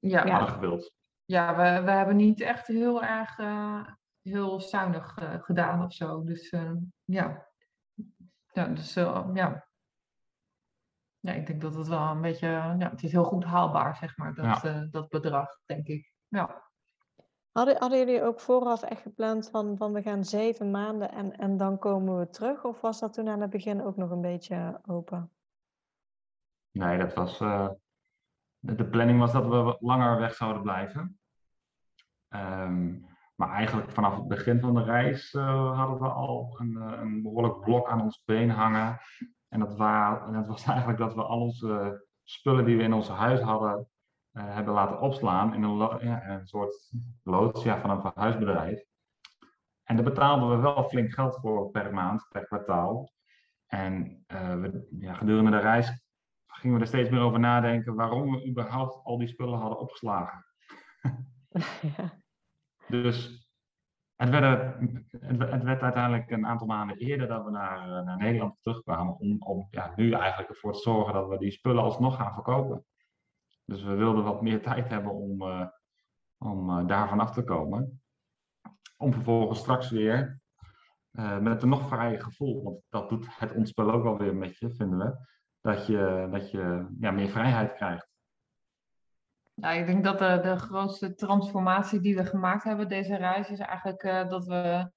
ja. hadden gewild. Ja, we, we hebben niet echt heel erg heel zuinig uh, gedaan of zo. Dus uh, ja. Ja, dus uh, ja. Ja, ik denk dat het wel een beetje, ja, het is heel goed haalbaar, zeg maar, dat, ja. dat bedrag, denk ik. Ja. Hadden, hadden jullie ook vooraf echt gepland van, van we gaan zeven maanden en, en dan komen we terug? Of was dat toen aan het begin ook nog een beetje open? Nee, dat was, de planning was dat we langer weg zouden blijven. Um, maar eigenlijk vanaf het begin van de reis uh, hadden we al een, uh, een, behoorlijk blok aan ons been hangen. En dat, en dat was eigenlijk dat we al onze spullen die we in ons huis hadden, uh, hebben laten opslaan in een, ja, een soort loods ja, van een verhuisbedrijf. En daar betaalden we wel flink geld voor per maand, per kwartaal. En we, ja, gedurende de reis gingen we er steeds meer over nadenken waarom we überhaupt al die spullen hadden opgeslagen. Ja. Dus het werd, het werd, uiteindelijk een aantal maanden eerder dat we naar, eh, naar Nederland terugkwamen. Om, om ja, nu eigenlijk ervoor te zorgen dat we die spullen alsnog gaan verkopen. Dus we wilden wat meer tijd hebben om, uh, om uh, daarvan af te komen. Om vervolgens straks weer met een nog vrijer gevoel, want dat doet het ontspel ook alweer met je, vinden we, dat je, dat je ja, meer vrijheid krijgt. Ja, ik denk dat de, de grootste transformatie die we gemaakt hebben deze reis is eigenlijk uh, dat we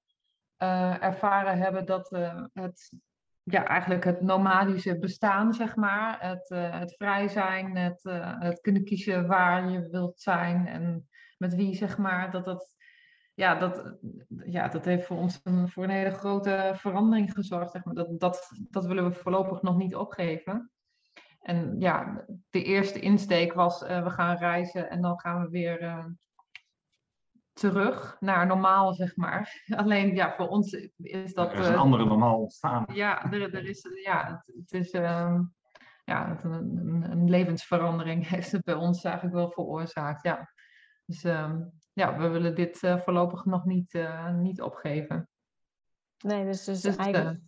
uh, ervaren hebben dat uh, het, ja, eigenlijk het nomadische bestaan, zeg maar, het, het vrij zijn, het, het kunnen kiezen waar je wilt zijn en met wie, zeg maar, dat dat, ja, dat, ja, dat heeft voor ons een, voor een hele grote verandering gezorgd. Zeg maar. dat, dat, dat willen we voorlopig nog niet opgeven. En ja, de eerste insteek was, uh, we gaan reizen en dan gaan we weer uh, terug naar normaal, zeg maar. Alleen ja, voor ons is dat... Er is een uh, andere normaal ontstaan. Ja, er, er is, ja het, het is ehm, ja, het, een, een, levensverandering heeft het bij ons eigenlijk wel veroorzaakt, ja. Dus um, ja, we willen dit voorlopig nog niet, niet opgeven. Nee, dus, dus, dus eigenlijk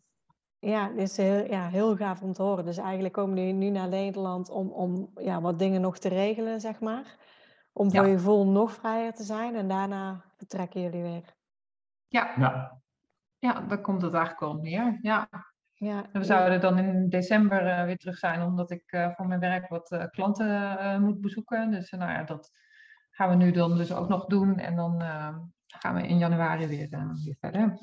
ja, is heel, ja, heel gaaf om te horen. Dus eigenlijk komen jullie nu naar Nederland om, om ja, wat dingen nog te regelen, zeg maar. Om voor je gevoel nog vrijer te zijn en daarna vertrekken jullie weer. Ja, ja. ja daar komt het eigenlijk wel neer. Ja. Ja, we zouden dan in december uh, weer terug zijn, omdat ik uh, voor mijn werk wat uh, klanten moet bezoeken. Dus nou ja, dat, gaan we nu dan dus ook nog doen. En dan gaan we in januari weer, weer verder.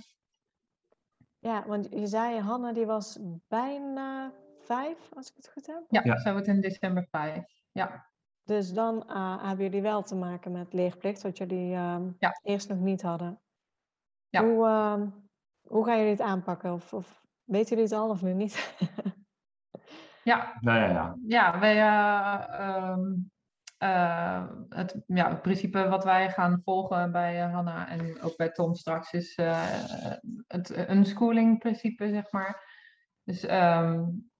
Ja, want je zei, Hanna, die was bijna vijf, als ik het goed heb. Ja, ja. zo wordt in december vijf. Ja. Dus dan uh, hebben jullie wel te maken met leerplicht, wat jullie uh, eerst nog niet hadden. Ja. Hoe, uh, hoe gaan jullie het aanpakken? Of, of weten jullie het al of nu niet? ja. Ja, ja, ja. ja wij, eh, ehm, uh, het, ja, principe wat wij gaan volgen bij Hanna en ook bij Tom straks is uh, het unschooling principe, zeg maar. Dus um,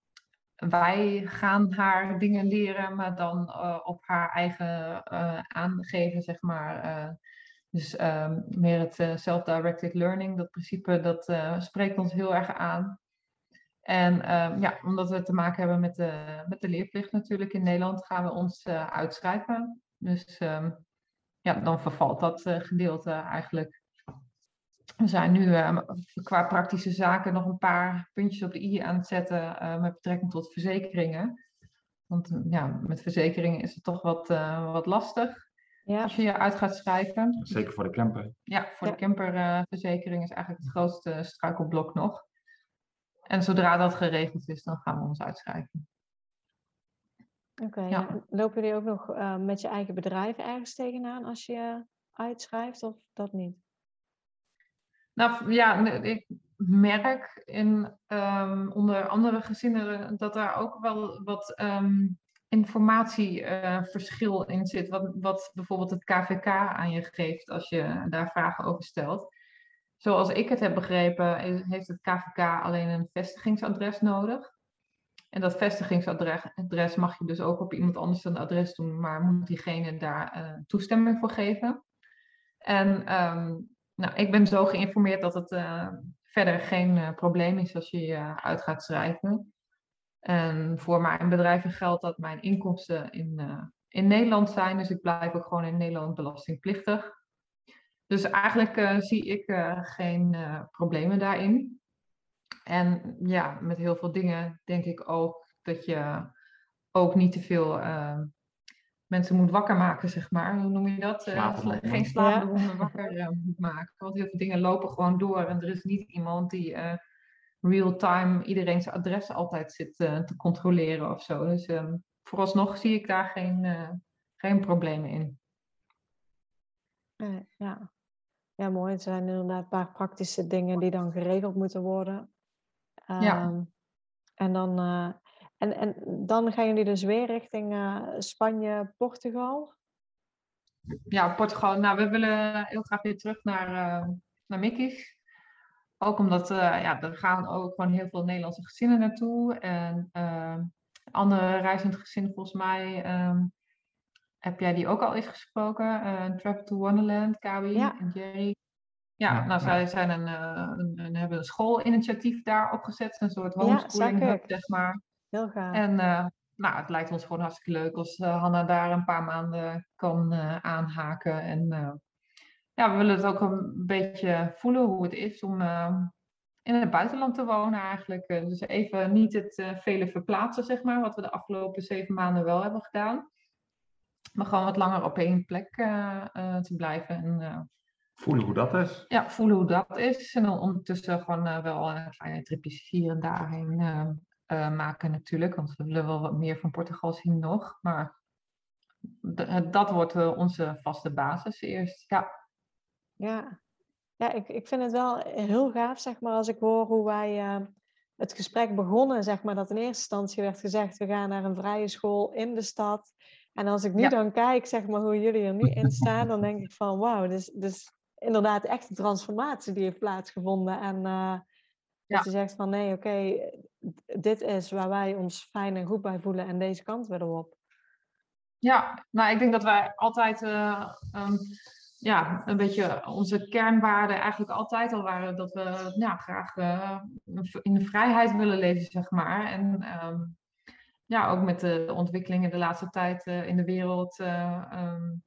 wij gaan haar dingen leren, maar dan op haar eigen aangeven, zeg maar. dus um, meer het self-directed learning, dat principe, dat spreekt ons heel erg aan. En um, ja, omdat we te maken hebben met de, met de leerplicht natuurlijk in Nederland, gaan we ons uh, uitschrijven. Dus um, ja, dan vervalt dat uh, gedeelte eigenlijk. We zijn nu uh, qua praktische zaken nog een paar puntjes op de i aan het zetten eh, met betrekking tot verzekeringen. Want ja, met verzekeringen is het toch wat, wat lastig ja. als je je uit gaat schrijven. Zeker voor de camper. Ja, voor de camperverzekering is eigenlijk het grootste struikelblok nog. En zodra dat geregeld is, dan gaan we ons uitschrijven. Oké, ja. lopen jullie ook nog uh, met je eigen bedrijf ergens tegenaan als je uitschrijft of dat niet? Nou ja, ik merk in um, onder andere gezinnen dat daar ook wel wat um, informatieverschil uh, in zit. Wat, wat bijvoorbeeld het KVK aan je geeft als je daar vragen over stelt. Zoals ik het heb begrepen, heeft het KVK alleen een vestigingsadres nodig. En dat vestigingsadres mag je dus ook op iemand anders een adres doen, maar moet diegene daar uh, toestemming voor geven. En um, nou, ik ben zo geïnformeerd dat het uh, verder geen uh, probleem is als je je uit gaat schrijven. En voor mijn bedrijven geldt dat mijn inkomsten in, in Nederland zijn, dus ik blijf ook gewoon in Nederland belastingplichtig. Dus eigenlijk uh, zie ik uh, geen uh, problemen daarin. En ja, met heel veel dingen denk ik ook dat je ook niet te veel mensen moet wakker maken, zeg maar. Hoe noem je dat? geen slapende honden wakker moet maken. Want heel veel dingen lopen gewoon door en er is niet iemand die real-time iedereen zijn adres altijd zit te controleren of zo. Dus um, vooralsnog zie ik daar geen, geen problemen in. ja. Ja, mooi. Het zijn inderdaad een paar praktische dingen die dan geregeld moeten worden. ja. Ehm, en dan, uh, en, en dan gaan jullie dus weer richting uh, Spanje, Portugal? Ja, Portugal. Nou, we willen heel graag weer terug naar, uh, naar Mickey's. Ook omdat, ja, er gaan ook gewoon heel veel Nederlandse gezinnen naartoe. En andere reizend gezin volgens mij um, heb jij die ook al eens gesproken? Uh, Travel to Wonderland, Kawi en Jerry. Ja, nou, zij zijn een, uh, een, hebben een schoolinitiatief daar opgezet, een soort homeschooling hub, zeg maar. Heel gaaf. En uh, nou, het lijkt ons gewoon hartstikke leuk als Hanna daar een paar maanden kan aanhaken. En ja, we willen het ook een beetje voelen hoe het is om in het buitenland te wonen eigenlijk. dus even niet het vele verplaatsen, zeg maar, wat we de afgelopen zeven maanden wel hebben gedaan maar gewoon wat langer op één plek uh, uh, te blijven. En, uh, voelen hoe dat is. Ja, voelen hoe dat is. En dan ondertussen gewoon wel een kleine tripjes hier en daarheen maken natuurlijk. Want we willen wel wat meer van Portugal zien nog. Maar dat wordt onze vaste basis eerst, ja. Ja, ja ik, ik vind het wel heel gaaf, zeg maar, als ik hoor hoe wij het gesprek begonnen, zeg maar, dat in eerste instantie werd gezegd, we gaan naar een vrije school in de stad. En als ik nu dan kijk, zeg maar, hoe jullie er nu in staan, dan denk ik van wauw, dus, dus inderdaad echt een transformatie die heeft plaatsgevonden. En uh, dat je zegt van nee, oké, dit is waar wij ons fijn en goed bij voelen en deze kant willen op. Ja, nou ik denk dat wij altijd uh, um, ja, een beetje onze kernwaarden eigenlijk altijd al waren dat we ja, graag uh, in de vrijheid willen leven, zeg maar. En um, ja, ook met de ontwikkelingen de laatste tijd uh, in de wereld, uh, um,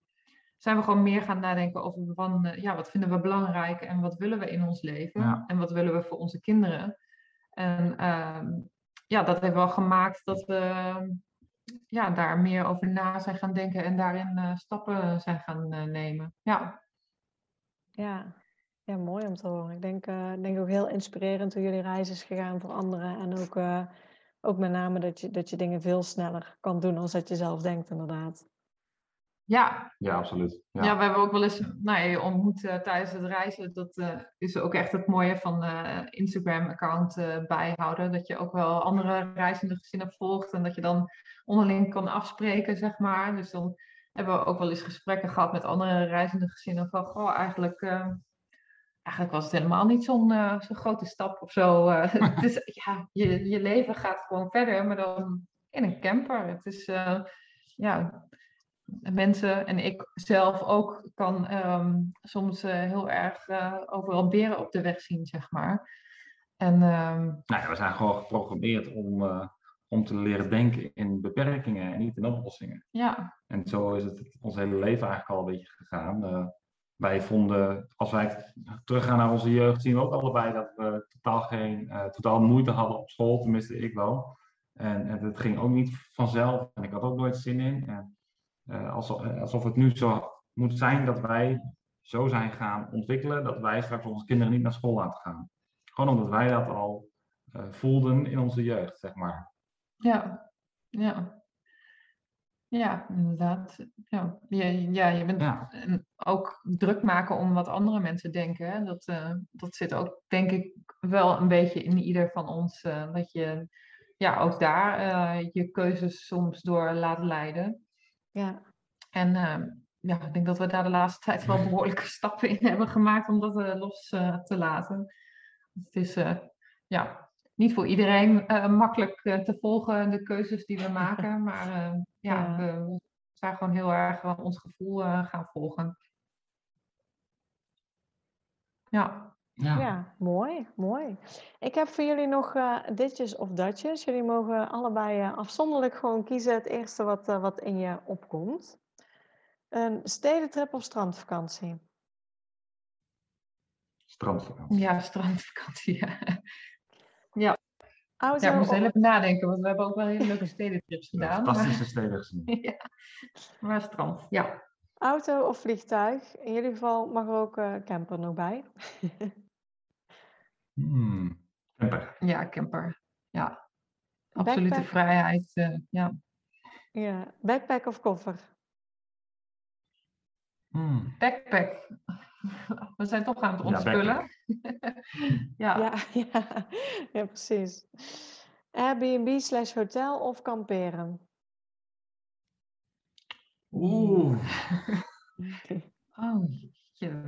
zijn we gewoon meer gaan nadenken over van, uh, ja, wat vinden we belangrijk en wat willen we in ons leven ja. en wat willen we voor onze kinderen. En um, ja, dat heeft wel gemaakt dat we ja, daar meer over na zijn gaan denken en daarin stappen zijn gaan nemen. Ja. Ja. ja, mooi om te horen. Ik denk, denk ook heel inspirerend hoe jullie reis is gegaan voor anderen. En ook, ook met name dat je, dat je dingen veel sneller kan doen dan dat je zelf denkt, inderdaad. Ja. Ja, absoluut. Ja. ja we hebben ook wel eens nou, je ontmoet uh, tijdens het reizen. Dat uh, is ook echt het mooie van uh, Instagram-account bijhouden. Dat je ook wel andere reizende gezinnen volgt en dat je dan onderling kan afspreken, zeg maar. Dus dan hebben we ook wel eens gesprekken gehad met andere reizende gezinnen. Van, goh, eigenlijk, eigenlijk was het helemaal niet zo'n zo'n grote stap of zo. het is, ja, je, je leven gaat gewoon verder, maar dan in een camper. Het is, ja mensen en ik zelf ook kan ehm, soms uh, heel erg uh, overal beren op de weg zien, zeg maar. En, um... nou ja, we zijn gewoon geprogrammeerd om, uh, om te leren denken in beperkingen en niet in oplossingen. Ja. En zo is het ons hele leven eigenlijk al een beetje gegaan. Wij vonden, als wij teruggaan naar onze jeugd, zien we ook allebei dat we totaal geen, totaal moeite hadden op school, tenminste ik wel. En, en het ging ook niet vanzelf en ik had ook nooit zin in. En, uh, alsof het nu zo moet zijn dat wij zo zijn gaan ontwikkelen dat wij straks onze kinderen niet naar school laten gaan. Gewoon omdat wij dat al voelden in onze jeugd, zeg maar. Ja, ja. Ja, inderdaad. Ja, je, ja, je bent ja. ook druk maken om wat andere mensen denken. Dat, uh, dat zit ook, denk ik, wel een beetje in ieder van ons. Uh, dat je ja, ook daar je keuzes soms door laat leiden. Ja. En uh, ja, ik denk dat we daar de laatste tijd wel behoorlijke stappen in hebben gemaakt om dat los te laten. Het is eh, ja, niet voor iedereen makkelijk te volgen, de keuzes die we maken. Maar ja, ja, we zijn gewoon heel erg ons gevoel gaan volgen. Ja. Ja. ja. mooi, mooi. Ik heb voor jullie nog uh, ditjes of datjes. Jullie mogen allebei uh, afzonderlijk gewoon kiezen het eerste wat, uh, wat in je opkomt. Een stedentrip of strandvakantie? Strandvakantie. Ja, strandvakantie, ja. Ja. Auto ja, ik moest heel even nadenken, want we hebben ook wel hele leuke stedentrips gedaan. fantastische maar... steden gezien. ja, maar strand, ja. Auto of vliegtuig? In jullie geval mag er ook uh, camper nog bij. hmm, camper. Ja, camper. Ja. Absolute backpack. vrijheid. Uh, ja. ja. Backpack of koffer? Hmm. Backpack. We zijn toch aan het ontspullen. Ja, ja. ja, ja. ja, precies. Airbnb slash hotel of kamperen? Oeh. Oh,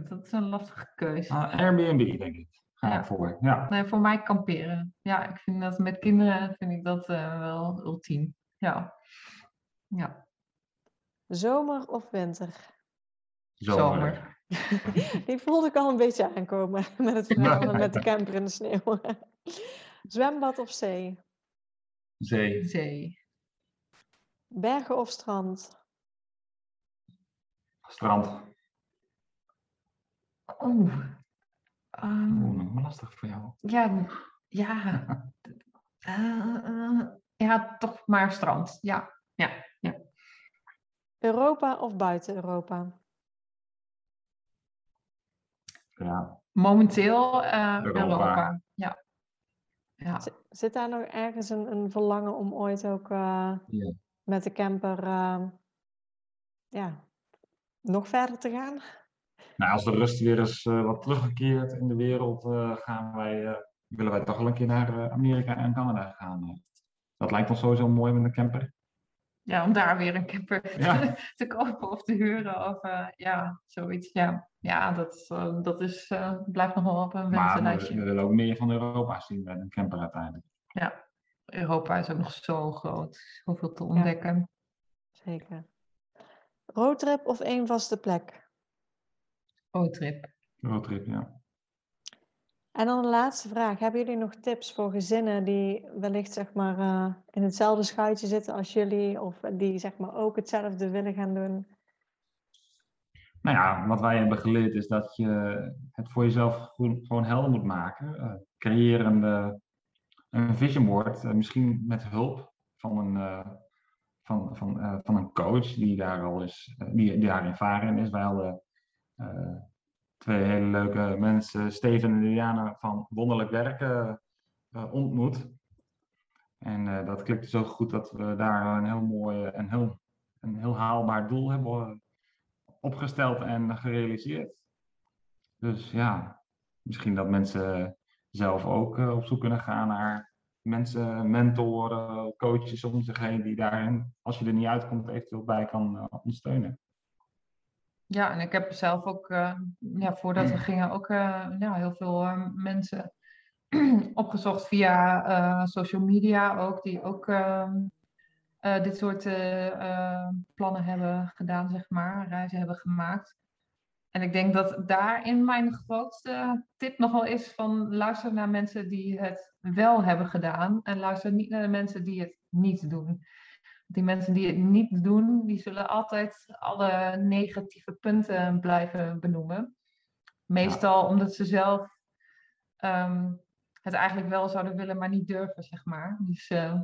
dat is een lastige keuze. Uh, Airbnb, denk ik. Ga ja. voor. Ja. Nee, voor mij kamperen. Ja, ik vind dat met kinderen vind ik dat uh, wel ultiem. Ja. ja. Zomer of winter? Zomer. Die voelde ik al een beetje aankomen met het verhaal met de camper in de sneeuw. Zwembad of zee? Zee. Zee. Bergen of strand? Strand. Oeh. Um, Oeh, lastig voor jou. Ja, ja. uh, ja, toch maar strand. Ja, ja, ja. Europa of buiten Europa? Ja. Momenteel uh, Europa. Europa. Ja. ja. Zit daar nog ergens een, een verlangen om ooit ook uh, ja. met de camper uh, ja, nog verder te gaan? Nou, als de rust weer eens wat teruggekeerd in de wereld, gaan wij, willen wij toch wel een keer naar Amerika en Canada gaan. Dat lijkt ons sowieso mooi met een camper ja, om daar weer een camper te kopen of te huren. Of uh, ja, zoiets. Ja, ja dat, uh, dat is, uh, blijft nog wel op een wensenlijstje. Maar we, willen ook meer van Europa zien met een camper uiteindelijk. Ja, Europa is ook nog zo groot. Zoveel te ontdekken. Ja, zeker. Roadtrip of één vaste plek? Roadtrip. Roadtrip, ja. En dan de laatste vraag. Hebben jullie nog tips voor gezinnen die wellicht zeg maar, uh, in hetzelfde schuitje zitten als jullie, of die zeg maar, ook hetzelfde willen gaan doen? Nou ja, wat wij hebben geleerd is dat je het voor jezelf gewoon helder moet maken. Uh, creëer een, uh, een vision board, misschien met hulp van een, van, van, van een coach die daar al is, die, die daar ervaring is. Wij hadden twee hele leuke mensen, Steven en Liliana van Wonderlijk Werken, ontmoet. En dat klikte zo goed dat we daar een heel mooi en heel, een heel haalbaar doel hebben opgesteld en gerealiseerd. Dus ja, misschien dat mensen zelf ook op zoek kunnen gaan naar mensen, mentoren, coaches om zich die daarin, als je er niet uitkomt, eventueel bij kan ondersteunen. Ja, en ik heb zelf ook, uh, ja, voordat we gingen, ook ja, heel veel mensen opgezocht via social media ook, die ook ehm, dit soort plannen hebben gedaan, zeg maar, reizen hebben gemaakt. En ik denk dat daarin mijn grootste tip nogal is van luister naar mensen die het wel hebben gedaan en luister niet naar de mensen die het niet doen. Die mensen die het niet doen, die zullen altijd alle negatieve punten blijven benoemen. Meestal omdat ze zelf ehm, het eigenlijk wel zouden willen, maar niet durven, zeg maar. Dus uh,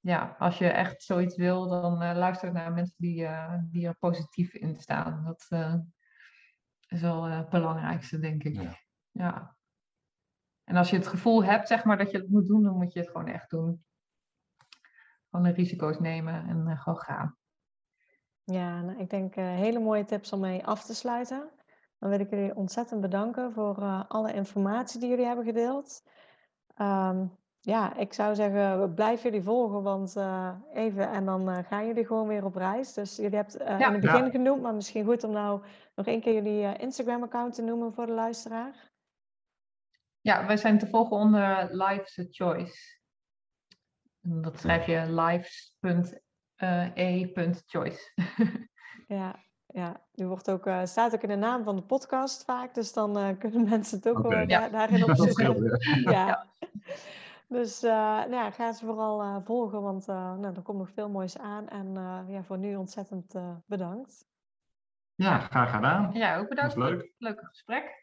ja, als je echt zoiets wil, dan uh, luister naar mensen die, uh, die er positief in staan. Dat, is wel het belangrijkste, denk ik. Ja. ja. En als je het gevoel hebt, zeg maar, dat je het moet doen, dan moet je het gewoon echt doen. Gewoon de risico's nemen en uh, gewoon gaan. Ja, nou, ik denk uh, hele mooie tips om mee af te sluiten. Dan wil ik jullie ontzettend bedanken voor uh, alle informatie die jullie hebben gedeeld. Um, ja, ik zou zeggen, blijf jullie volgen, want uh, even en dan uh, gaan jullie gewoon weer op reis. Dus jullie hebben het uh, ja, in het begin ja. genoemd, maar misschien goed om nou nog één keer jullie Instagram-account te noemen voor de luisteraar. Ja, wij zijn te volgen onder Life's a Choice. En dat schrijf je lives.e.choice. ja, ja, die wordt ook, staat ook in de naam van de podcast vaak, dus dan kunnen mensen het ook okay. ja. daarin opzoeken. ja. Dus uh, nou ja, ga ze vooral uh, volgen, want uh, nou, er komt nog veel moois aan. En ja, voor nu ontzettend bedankt. Ja, graag gedaan. Ja, ook bedankt. leuk. leuke gesprek.